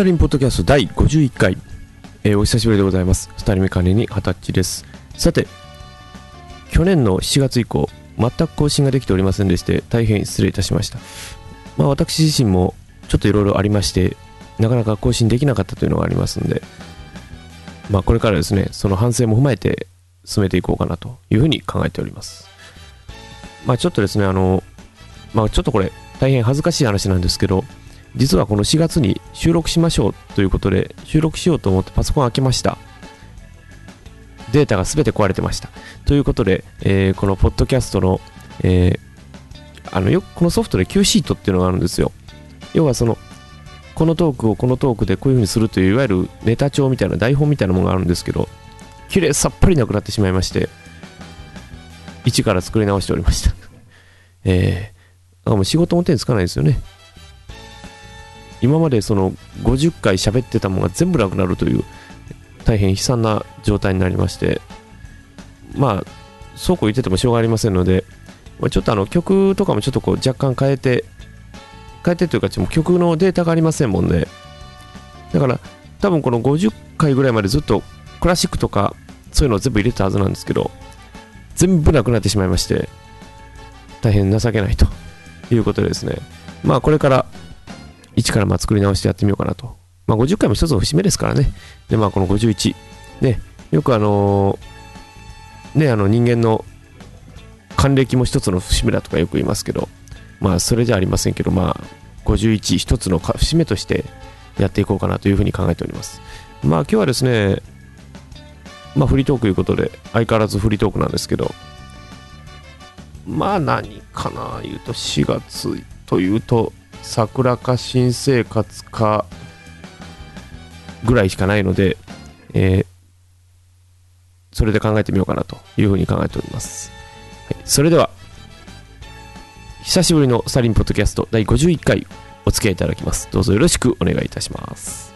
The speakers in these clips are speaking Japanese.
タリンポッドキャスト第51回、えーお久しぶりでございます。スタリンメ管理に二十歳です。さて、去年の7月以降、全く更新ができておりませんでして、大変失礼いたしました。まあ、私自身もちょっといろいろありまして、なかなか更新できなかったというのがありますんで、まあ、これからですね、その反省も踏まえて進めていこうかなというふうに考えております。まあ、ちょっとですね、あの、まあ、ちょっとこれ、大変恥ずかしい話なんですけど、実はこの4月に収録しましょうということで収録しようと思ってパソコン開けました。データが全て壊れてました。ということで、えーこのポッドキャストの,、えーあのよくこのソフトで Q シートっていうのがあるんですよ。要はそのこのトークをこのトークでこういう風にするといういわゆるネタ帳みたいな台本みたいなものがあるんですけど綺麗さっぱりなくなってしまいまして一から作り直しておりました。えー、だからもう仕事も手につかないですよね。今までその50回喋ってたものが全部なくなるという大変悲惨な状態になりましてまあそうこう言っててもしょうがありませんので、ちょっとあの曲とかもちょっとこう若干変えて変えてというかちょっと曲のデータがありませんもんねだから多分この50回ぐらいまでずっとクラシックとかそういうのを全部入れてたはずなんですけど全部なくなってしまいまして大変情けないということでですね。まあこれから一からまあ作り直してやってみようかなと。まあ、50回も一つの節目ですからね。で、まあ、この51。ね、よくあのーね、あの人間の還暦も一つの節目だとかよく言いますけど、まあ、それじゃありませんけど、まあ、51一つの節目としてやっていこうかなというふうに考えております。まあ、今日はですね、まあ、フリートークということで、相変わらずフリートークなんですけど、まあ、何かな、言うと、4月というと、桜か新生活かぐらいしかないので、えーそれで考えてみようかなというふうに考えております。はい、それでは、久しぶりのサリンポッドキャスト第51回お付き合いいただきます。どうぞよろしくお願いいたします。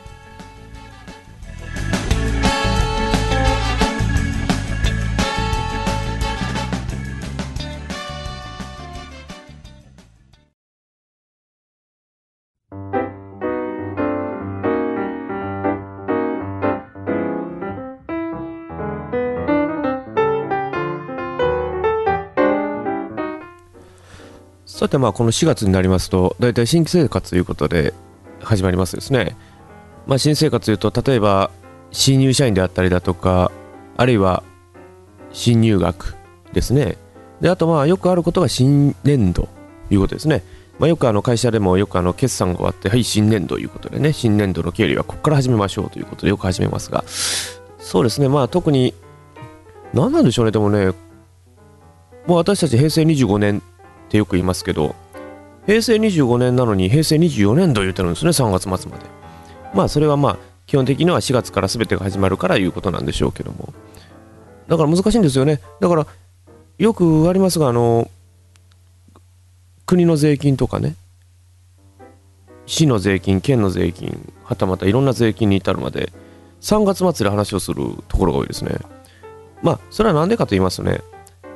さてまあこの4月になりますと大体新規生活ということで始まりますですね。まあ、新生活というと例えば新入社員であったりだとかあるいは新入学ですね。であとまあよくあることが新年度ということですね。まあ、よくあの会社でもよくあの決算が終わってはい新年度ということでね新年度の経理はここから始めましょうということでよく始めますがそうですねまあ特に何なんでしょうねでもねもう私たち平成25年ってよく言いますけど平成25年なのに平成24年度言ってるんですね3月末まで。まあそれはまあ基本的には4月から全てが始まるからいうことなんでしょうけども。だから難しいんですよね。だからよくありますがあの国の税金とかね。市の税金県の税金はたまたいろんな税金に至るまで3月末で話をするところが多いですね。まあそれは何でかと言いますとね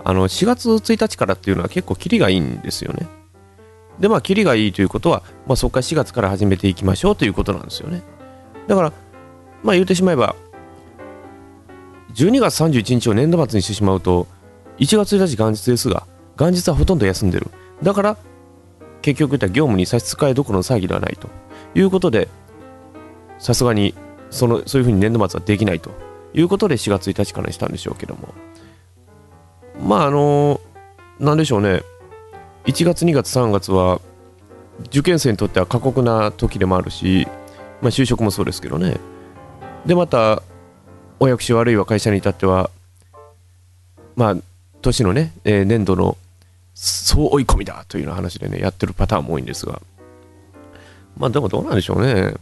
あの4月1日からっていうのは結構キリがいいんですよね。でまあキリがいいということは、まあ、そこから4月から始めていきましょうということなんですよね。だからまあ言ってしまえば12月31日を年度末にしてしまうと1月1日元日ですが元日はほとんど休んでる。だから結局言った業務に差し支えどころの騒ぎではないということでさすがにそのそういうふうに年度末はできないということで4月1日からにしたんでしょうけども。まああのなんでしょうね。1月2月3月は受験生にとっては過酷な時でもあるし、まあ、就職もそうですけどね。でまたお役所あるいは会社に至ってはまあ年のね、えー年度の総追い込みだというような話でねやってるパターンも多いんですが。まあでもどうなんでしょうね。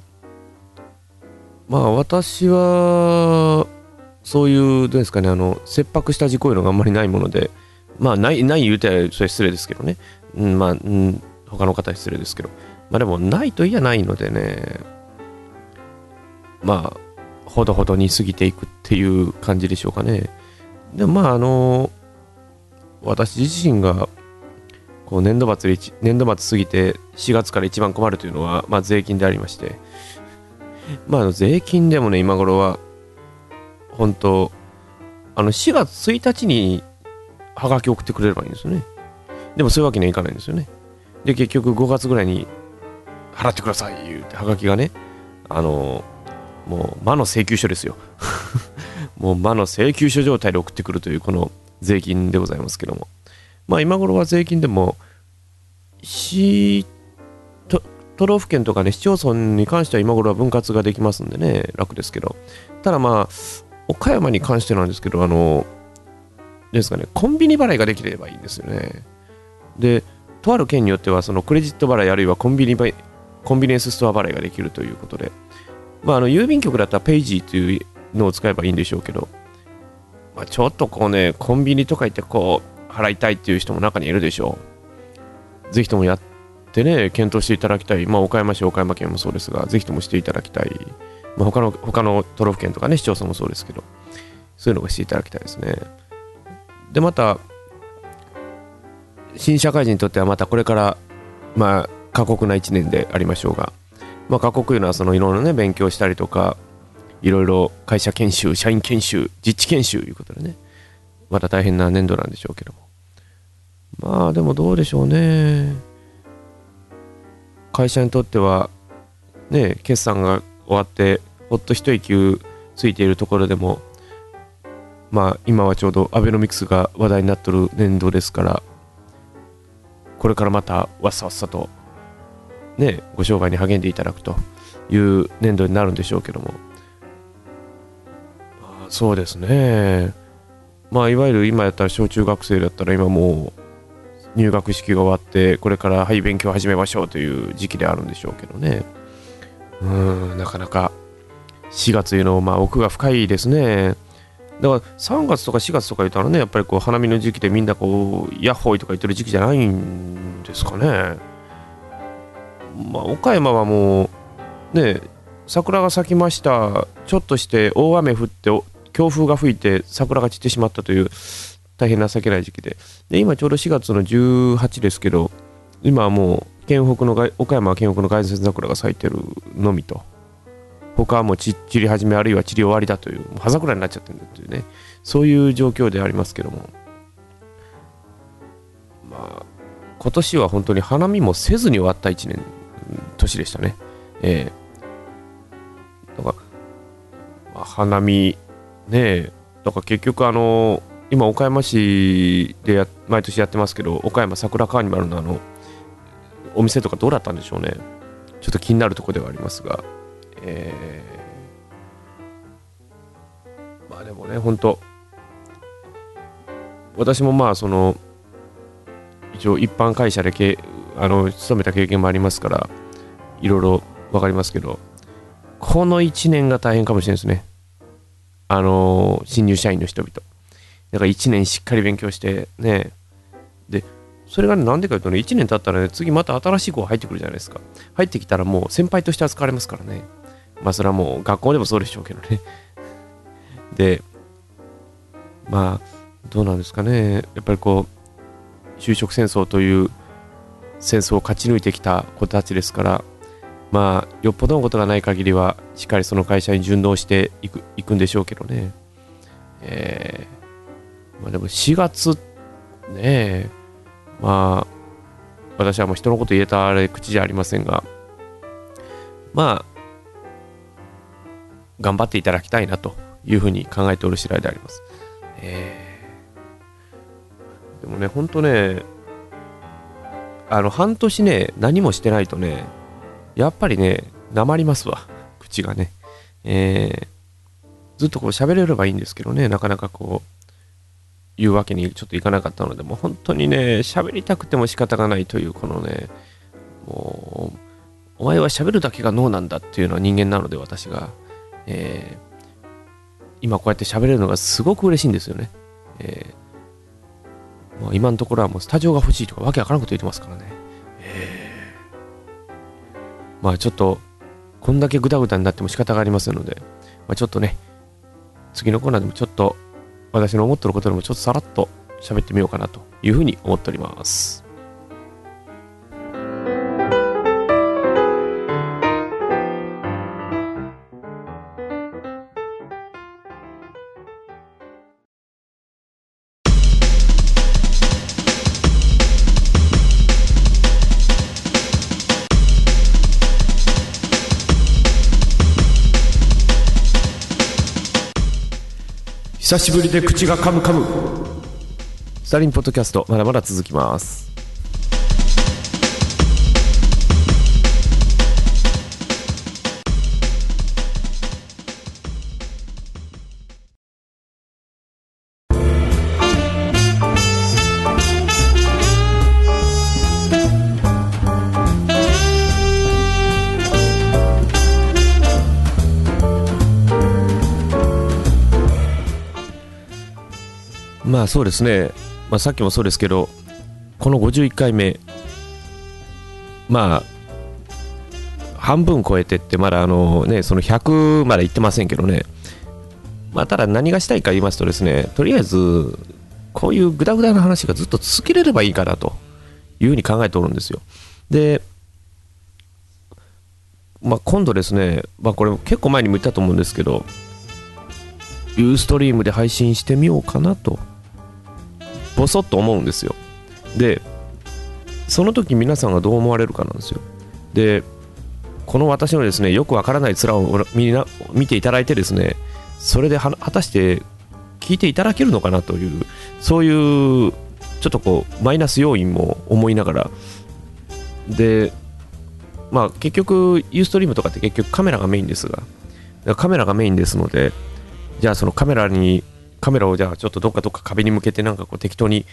まあ私はそういう、どうですかね、あの、切迫した事故いうのがあんまりないもので、まあ、ない、ない言うてはそれ失礼ですけどね。うん、まあ、うん、他の方失礼ですけど。まあでも、ないと言えないのでね、まあ、ほどほどに過ぎていくっていう感じでしょうかね。でもまあ、あの、私自身が、こう年度末で年度末過ぎて4月から一番困るというのは、まあ、税金でありまして、まあ税金でもね今頃は本当あの4月1日にハガキ送ってくれればいいんですよね。でもそういうわけにはいかないんですよね。で結局5月ぐらいに払ってください言うてハガキがねあのもう魔の請求書ですよ。もう魔の請求書状態で送ってくるというこの税金でございますけども。まあ今頃は税金でも市都道府県とかね市町村に関しては今頃は分割ができますんでね楽ですけど。ただまあ岡山に関してなんですけどあのですかねコンビニ払いができればいいんですよね。でとある県によってはそのクレジット払いあるいはコンビニコンビニエンスストア払いができるということで。まああの郵便局だったらペイジーというのを使えばいいんでしょうけど、まあ、ちょっとこうねコンビニとか行ってこう払いたいっていう人も中にいるでしょう。ぜひともやってね検討していただきたい。まあ岡山市岡山県もそうですがぜひともしていただきたい。まあ、他の他の都道府県とかね市町村もそうですけどそういうのがしていただきたいですね。でまた新社会人にとってはまたこれからまあ過酷な1年でありましょうが、まあ、過酷いうのはそのいろいろね勉強したりとかいろいろ会社研修社員研修実地研修いうことでねまた大変な年度なんでしょうけども。まあでもどうでしょうね。会社にとってはね決算が終わってほっと一息ついているところでもまあ今はちょうどアベノミクスが話題になってる年度ですからこれからまたわっさわっさとねご商売に励んでいただくという年度になるんでしょうけども、まあ、そうですね。まあいわゆる今やったら小中学生だったら今もう入学式が終わってこれからはい勉強始めましょうという時期であるんでしょうけどね。うんなかなか4月いうのまあ奥が深いですね。だから3月とか4月とか言ったらねやっぱりこう花見の時期でみんなこうヤッホーとか言ってる時期じゃないんですかね。まあ岡山はもうね桜が咲きました。ちょっとして大雨降って強風が吹いて桜が散ってしまったという大変情けない時期で。で今ちょうど4月の18ですけど今はもう県北の岡山は県北の外線桜が咲いてるのみと。他はもう散り始めあるいは散り終わりだという葉桜になっちゃってるんだというね。そういう状況でありますけども。まあ今年は本当に花見もせずに終わった1年年でしたね。ええ。ー、だから、まあ、花見ねえ。だから結局あの今岡山市でや毎年やってますけど岡山桜カーニバルのあのお店とかどうだったんでしょうね。ちょっと気になるところではありますが。えー、まあでもね本当私もまあその一応一般会社でけあの勤めた経験もありますからいろいろ分かりますけどこの1年が大変かもしれないですね。あの新入社員の人々。だから1年しっかり勉強してね。でそれがなんでかというとね1年経ったらね次また新しい子が入ってくるじゃないですか。入ってきたらもう先輩として扱われますからね。まあそれはもう学校でもそうでしょうけどね。でまあどうなんですかね。やっぱりこう就職戦争という戦争を勝ち抜いてきた子たちですからまあよっぽどのことがない限りはしっかりその会社に順応していくいくんでしょうけどね。えー、まあでも4月ねえまあ私はもう人のこと言えたあれ口じゃありませんがまあ頑張っていただきたいなというふうに考えておる次第であります。えー、でもね、ほんとね、あの、半年ね、何もしてないとね、やっぱりね、なまりますわ、口がね。えー、ずっとこう喋れればいいんですけどね、なかなかこう、言うわけにちょっといかなかったので、もう本当にね、喋りたくても仕方がないという、このね、もう、お前は喋るだけが脳なんだっていうのは人間なので、私が。えー、今こうやって喋れるのがすごく嬉しいんですよね。えー、まあ、今のところはもうスタジオが欲しいとかわけわからんこと言ってますからね。えー、まあちょっと、こんだけグダグダになっても仕方がありませんので、まあ、ちょっとね、次のコーナーでもちょっと私の思ってることでもちょっとさらっと喋ってみようかなというふうに思っております。久しぶりで口がカムカム。スタリンポッドキャストまだまだ続きます。まあそうですね、まあ、さっきもそうですけどこの51回目まあ半分超えてってまだあのねその100までいってませんけどね。まあただ何がしたいか言いますとですねとりあえずこういうグダグダな話がずっと続けれればいいかなというふうに考えておるんですよ。でまあ、今度ですね、まあ、これ結構前にも言ったと思うんですけど、ユーストリームで配信してみようかなと。ボソッと思うんですよ。でその時皆さんがどう思われるかなんですよ。でこの私のですねよくわからない面をみな見ていただいてですねそれで果たして聞いていただけるのかなというそういうちょっとこうマイナス要因も思いながら。でまあ結局ユーストリームとかって結局カメラがメインですがカメラがメインですのでじゃあそのカメラにカメラをじゃあちょっとどっかどっか壁に向けてなんかこう適当に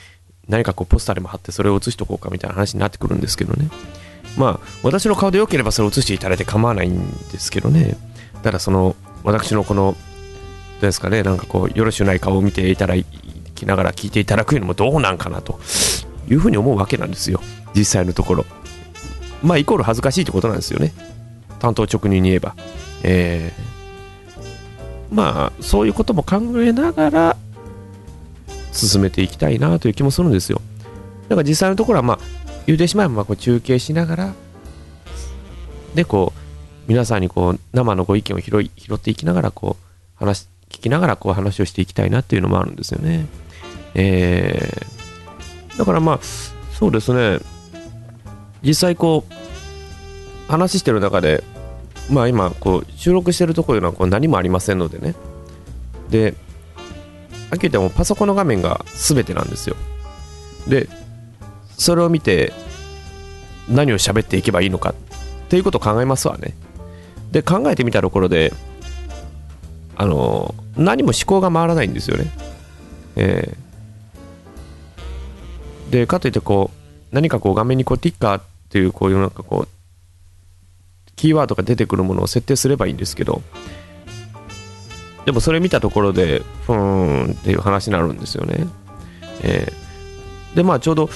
何かこうポスターでも貼ってそれを写しとこうかみたいな話になってくるんですけどね。まあ私の顔でよければそれを写していただいて構わないんですけどね。ただその私のこのどうですかねなんかこうよろしゅうない顔を見ていただきながら聞いていただくのもどうなんかなというふうに思うわけなんですよ。実際のところ。まあイコール恥ずかしいってことなんですよね。担当直入に言えば。えーまあそういうことも考えながら進めていきたいなという気もするんですよ。だから実際のところはまあ言うてしまえばまこう中継しながらでこう皆さんにこう生のご意見を拾い拾っていきながらこう話聞きながらこう話をしていきたいなっていうのもあるんですよね。えー、だからまあそうですね。実際こう話してる中でまあ今こう収録してるところいうのはこう何もありませんのでね。ではっきり言ってもパソコンの画面が全てなんですよ。でそれを見て何を喋っていけばいいのかっていうことを考えますわね。で考えてみたところであの何も思考が回らないんですよね。えー、でかといってこう何かこう画面にこうティッカーっていうこういうなんかこうキーワードが出てくるものを設定すればいいんですけどでもそれ見たところでふーんっていう話になるんですよね、えー、でまあちょうど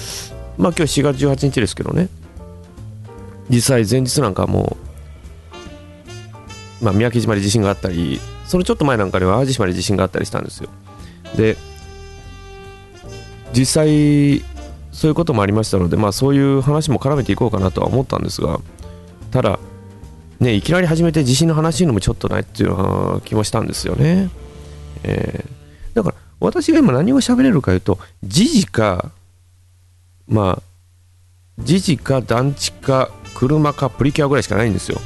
まあ今日4月18日ですけどね。実際前日なんかもう、まあ、三宅島で地震があったりそのちょっと前なんかには淡路島で地震があったりしたんですよ。で実際そういうこともありましたのでまあそういう話も絡めていこうかなとは思ったんですがただね、いきなり始めて地震の話のもちょっとないっていう気もしたんですよね。えー、だから私が今何を喋れるかいうと時事かまあ時事か団地か車かプリキュアぐらいしかないんですよ。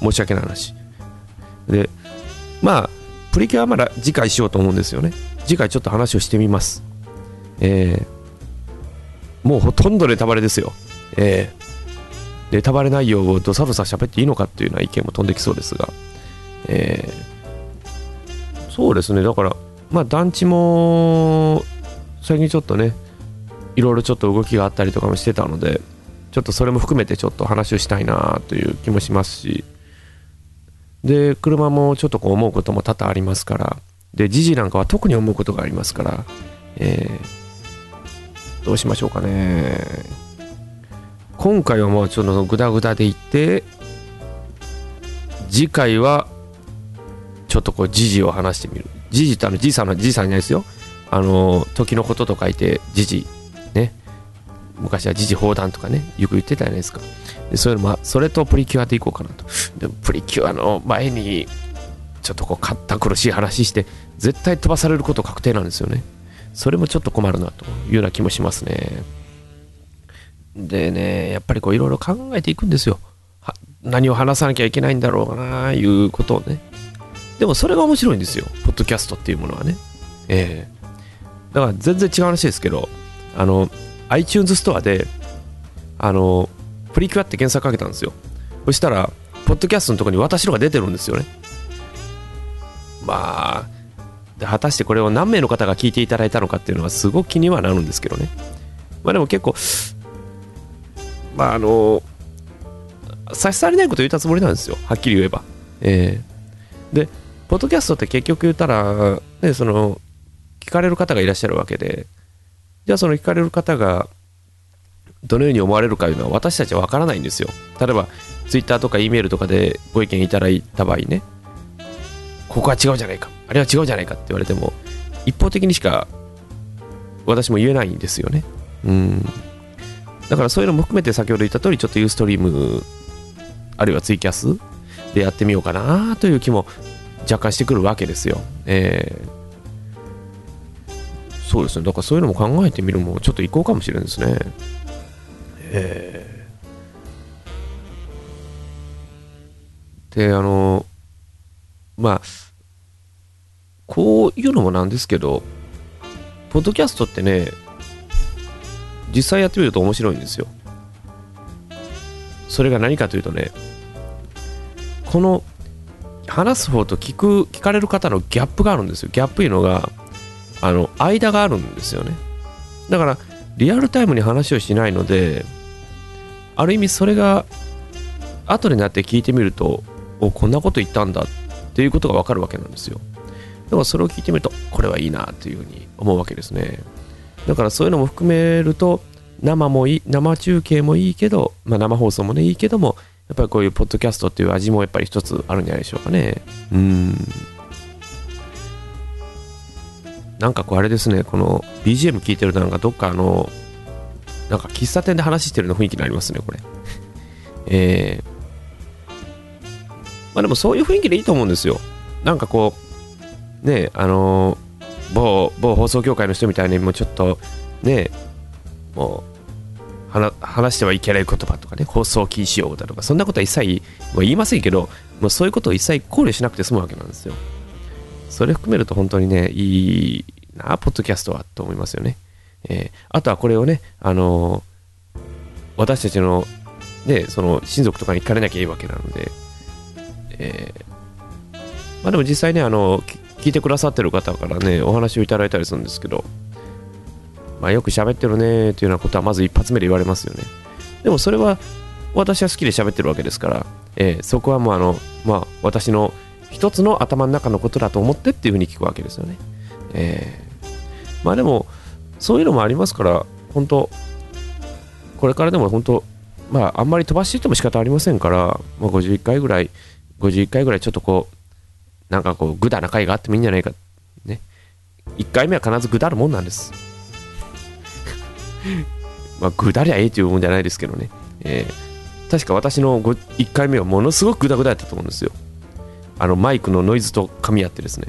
申し訳ない話。でまあプリキュアはまだ次回しようと思うんですよね。次回ちょっと話をしてみます。えー、もうほとんどネタバレですよ。えーネタバレ内容をどさどさ喋っていいのかっていうような意見も飛んできそうですが、えー、そうですね、だから、まあ、団地も最近ちょっとね、いろいろちょっと動きがあったりとかもしてたので、ちょっとそれも含めてちょっと話をしたいなという気もしますし、で、車もちょっとこう思うことも多々ありますから、で、時事なんかは特に思うことがありますから、えー、どうしましょうかね。今回はもうちょっとグダグダでいって次回はちょっとこう時事を話してみる。時事ってあのじいさんのじいさんじゃないですよ。あの時のことと書いて時事ね。昔は時事砲弾とかねよく言ってたじゃないですか。でそれまあそれとプリキュアでいこうかなと。でもプリキュアの前にちょっとこう堅苦しい話して絶対飛ばされること確定なんですよね。それもちょっと困るなというような気もしますね。でね、やっぱりこういろいろ考えていくんですよ。何を話さなきゃいけないんだろうな、いうことをね。でもそれが面白いんですよ。ポッドキャストっていうものはね。えー、だから全然違う話ですけどあの iTunes ストアであのプリキュアって検索かけたんですよそしたらポッドキャストのとこに私のが出てるんですよねまあ果たしてこれを何名の方が聞いていただいたのかっていうのはすごく気にはなるんですけどねまあでも結構まああの差し障りないこと言ったつもりなんですよ。はっきり言えば。えー、でポッドキャストって結局言ったら、ね、その聞かれる方がいらっしゃるわけで。じゃあその聞かれる方がどのように思われるかというのは私たちは分からないんですよ。例えば Twitter とか E メールとかでご意見いただいた場合ね。ここは違うじゃないか。あれは違うじゃないかって言われても一方的にしか私も言えないんですよね。うん。だからそういうのも含めて先ほど言った通りちょっとユーストリームあるいはツイキャスでやってみようかなという気も若干してくるわけですよ。えー、そうですね。だからそういうのも考えてみるもちょっといこうかもしれないですね。えー、で、あの、まあ、こういうのもなんですけど、ポッドキャストってね、実際やってみると面白いんですよ。それが何かというとね、この話す方と聞く聞かれる方のギャップがあるんですよ。ギャップいうのがあの間があるんですよね。だからリアルタイムに話をしないのである意味それが後になって聞いてみるとおこんなこと言ったんだっていうことが分かるわけなんですよ。だからそれを聞いてみるとこれはいいなというふうに思うわけですね。だからそういうのも含めると生もいい生中継もいいけど、まあ、生放送もねいいけどもやっぱりこういうポッドキャストっていう味もやっぱり一つあるんじゃないでしょうかね。うん。なんかこうあれですね、この BGM 聞いてるとなんかどっかあの、なんか喫茶店で話してるの雰囲気になりますね、これ。えー、まあでもそういう雰囲気でいいと思うんですよ。なんかこう、ねあの某、某放送協会の人みたいにもうちょっと、ねもう、話してはいけない言葉とかね、放送禁止用語だとか、そんなことは一切もう言いませんけど、もうそういうことを一切考慮しなくて済むわけなんですよ。それ含めると本当にね、いいな、ポッドキャストはと思いますよね。えー、あとはこれをね、あのー、私たちの、ね、その親族とかに聞かれなきゃいいわけなので、えー、まあでも実際ね、あの、聞いてくださってる方からね、お話をいただいたりするんですけど、まあ、よく喋ってるねというようなことはまず一発目で言われますよね。でもそれは私は好きで喋ってるわけですから、えー、そこはもうあの、まあ、私の一つの頭の中のことだと思ってっていうふうに聞くわけですよね。えー、まあでも、そういうのもありますから、本当これからでも本当、まあ、あんまり飛ばしていても仕方ありませんから、まあ、51回ぐらい、51回ぐらいちょっとこう、なんかこう、ぐだな回があってもいいんじゃないか。ね。1回目は必ずぐだるもんなんです。まあ、ぐだりゃええというもんじゃないですけどね。えー、確か私の1回目はものすごくぐだぐだやったと思うんですよ。あのマイクのノイズと噛み合ってですね。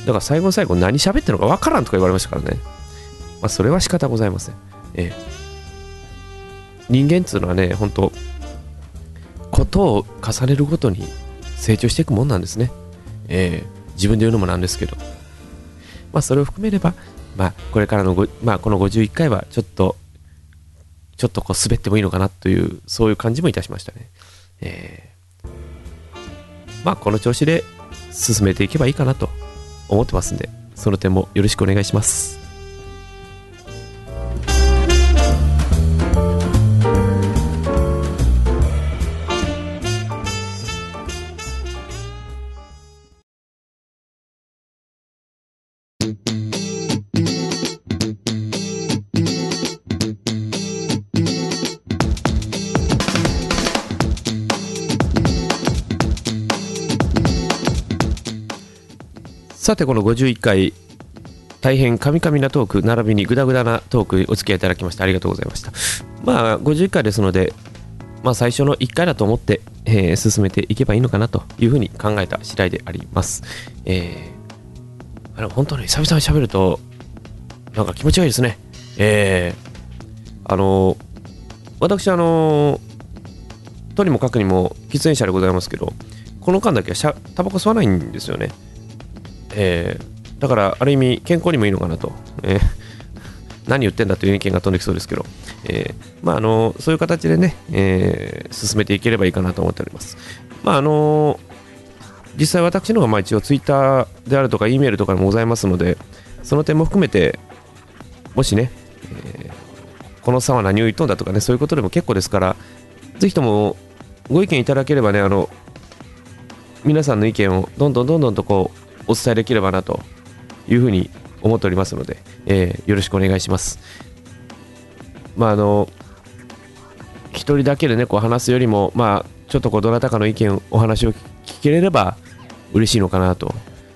だから最後の最後何喋ってるのかわからんとか言われましたからね。まあ、それは仕方ございません。えー、人間っていうのはね、本当ことを重ねるごとに成長していくもんなんですね。えー、自分で言うのもなんですけど。まあ、それを含めれば、まあ、これからのまあ、この51回はちょっと、ちょっとこう滑ってもいいのかなという、そういう感じもいたしましたね。えー、まあ、この調子で進めていけばいいかなと思ってますんで、その点もよろしくお願いします。さてこの51回大変カミカミなトーク並びにグダグダなトークお付き合いいただきましてありがとうございました。まあ51回ですのでまあ最初の1回だと思って、えー、進めていけばいいのかなというふうに考えた次第であります。えー、あの本当に久々に喋るとなんか気持ちがいいですね。えー、あの私あのとにもかくにも喫煙者でございますけどこの間だけはタバコ吸わないんですよね。えー、だからある意味健康にもいいのかなと、えー何言ってんだという意見が飛んできそうですけど、えーまあ、あのそういう形でね、え進めていければいいかなと思っております。まああの実際私の方がまあ一応ツイッターであるとか E メールとかもございますのでその点も含めてもしね、えこの差は何を言っとんだとかねそういうことでも結構ですからぜひともご意見いただければねあの皆さんの意見をどんどんどんどんとこうお伝えできればなというふうに思っておりますので、えーよろしくお願いします。まああの一人だけでねこう話すよりもまあちょっとこうどなたかの意見お話を聞けれれば嬉しいのかなと。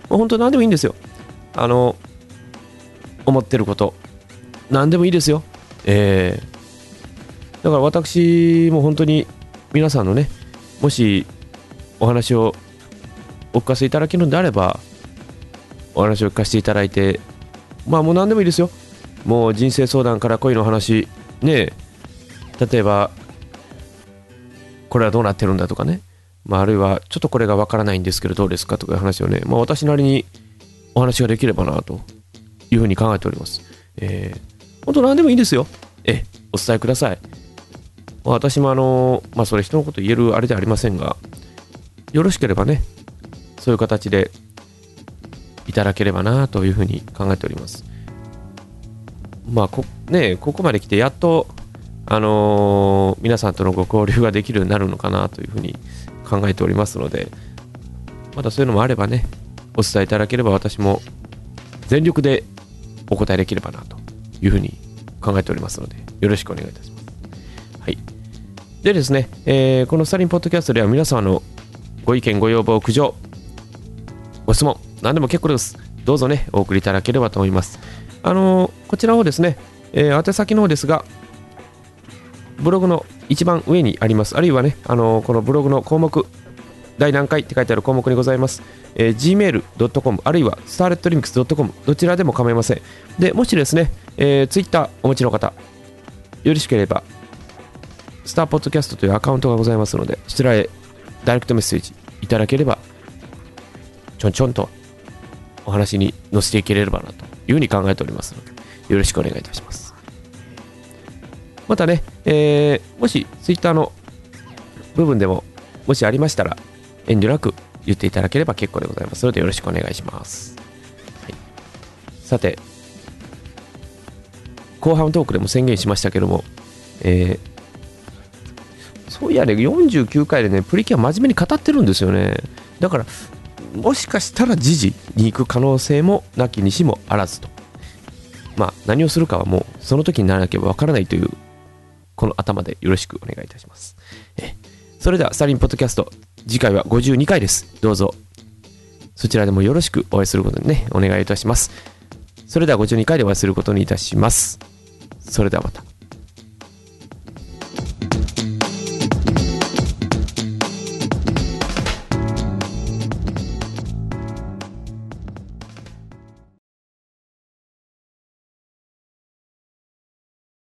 もう本当何でもいいんですよ。あの思ってること何でもいいですよ。えーだから私も本当に皆さんのねもしお話をお聞かせいただけるのであればお話を聞かせていただいてまあもう何でもいいですよもう人生相談から恋の話ね例えばこれはどうなってるんだとかね、まあ、あるいはちょっとこれがわからないんですけどどうですか？とかいう話をね、まあ、私なりにお話ができればなというふうに考えております。えー、本当何でもいいですよ。ええ、お伝えください。まあ私もあの、まあそれ人のこと言えるあれじゃありませんが、よろしければね、そういう形でただければなというふうに考えております。まあこ、ね、ここまで来てやっと、あのー皆さんとのご交流ができるようになるのかなというふうに考えておりますので、まだそういうのもあればね、お伝えいただければ私も全力でお答えできればなというふうに考えておりますので、よろしくお願いいたします。はい。でですね、えーこのスタリンポッドキャストでは皆様のご意見、ご要望、苦情、ご質問、何でも結構です。どうぞね、お送りいただければと思います。あのーこちらをですね、えー宛先の方ですが、ブログの一番上にあります。あるいはね、あのーこのブログの項目、第何回って書いてある項目にございます。えー gmail.com あるいは starletlinks.com どちらでも構いません。で、もしですね、えー、Twitter お持ちの方、よろしければ、スターポッドキャストというアカウントがございますので、そちらへダイレクトメッセージいただければ、ちょんちょんとお話に載せていければなというふうに考えておりますので、よろしくお願いいたします。またね、えーもし Twitter の部分でも、もしありましたら、遠慮なく言っていただければ結構でございますので、よろしくお願いします。はい、さて、後半トークでも宣言しましたけども、えーそういやね、49回でね、プリキュア真面目に語ってるんですよね。だから、もしかしたら時事に行く可能性もなきにしもあらずと。まあ、何をするかはもう、その時にならなければわからないという、この頭でよろしくお願いいたします。えそれでは、スタリンポッドキャスト、次回は52回です。どうぞ、そちらでもよろしくお会いすることにね、お願いいたします。それでは52回でお会いすることにいたします。それではまた。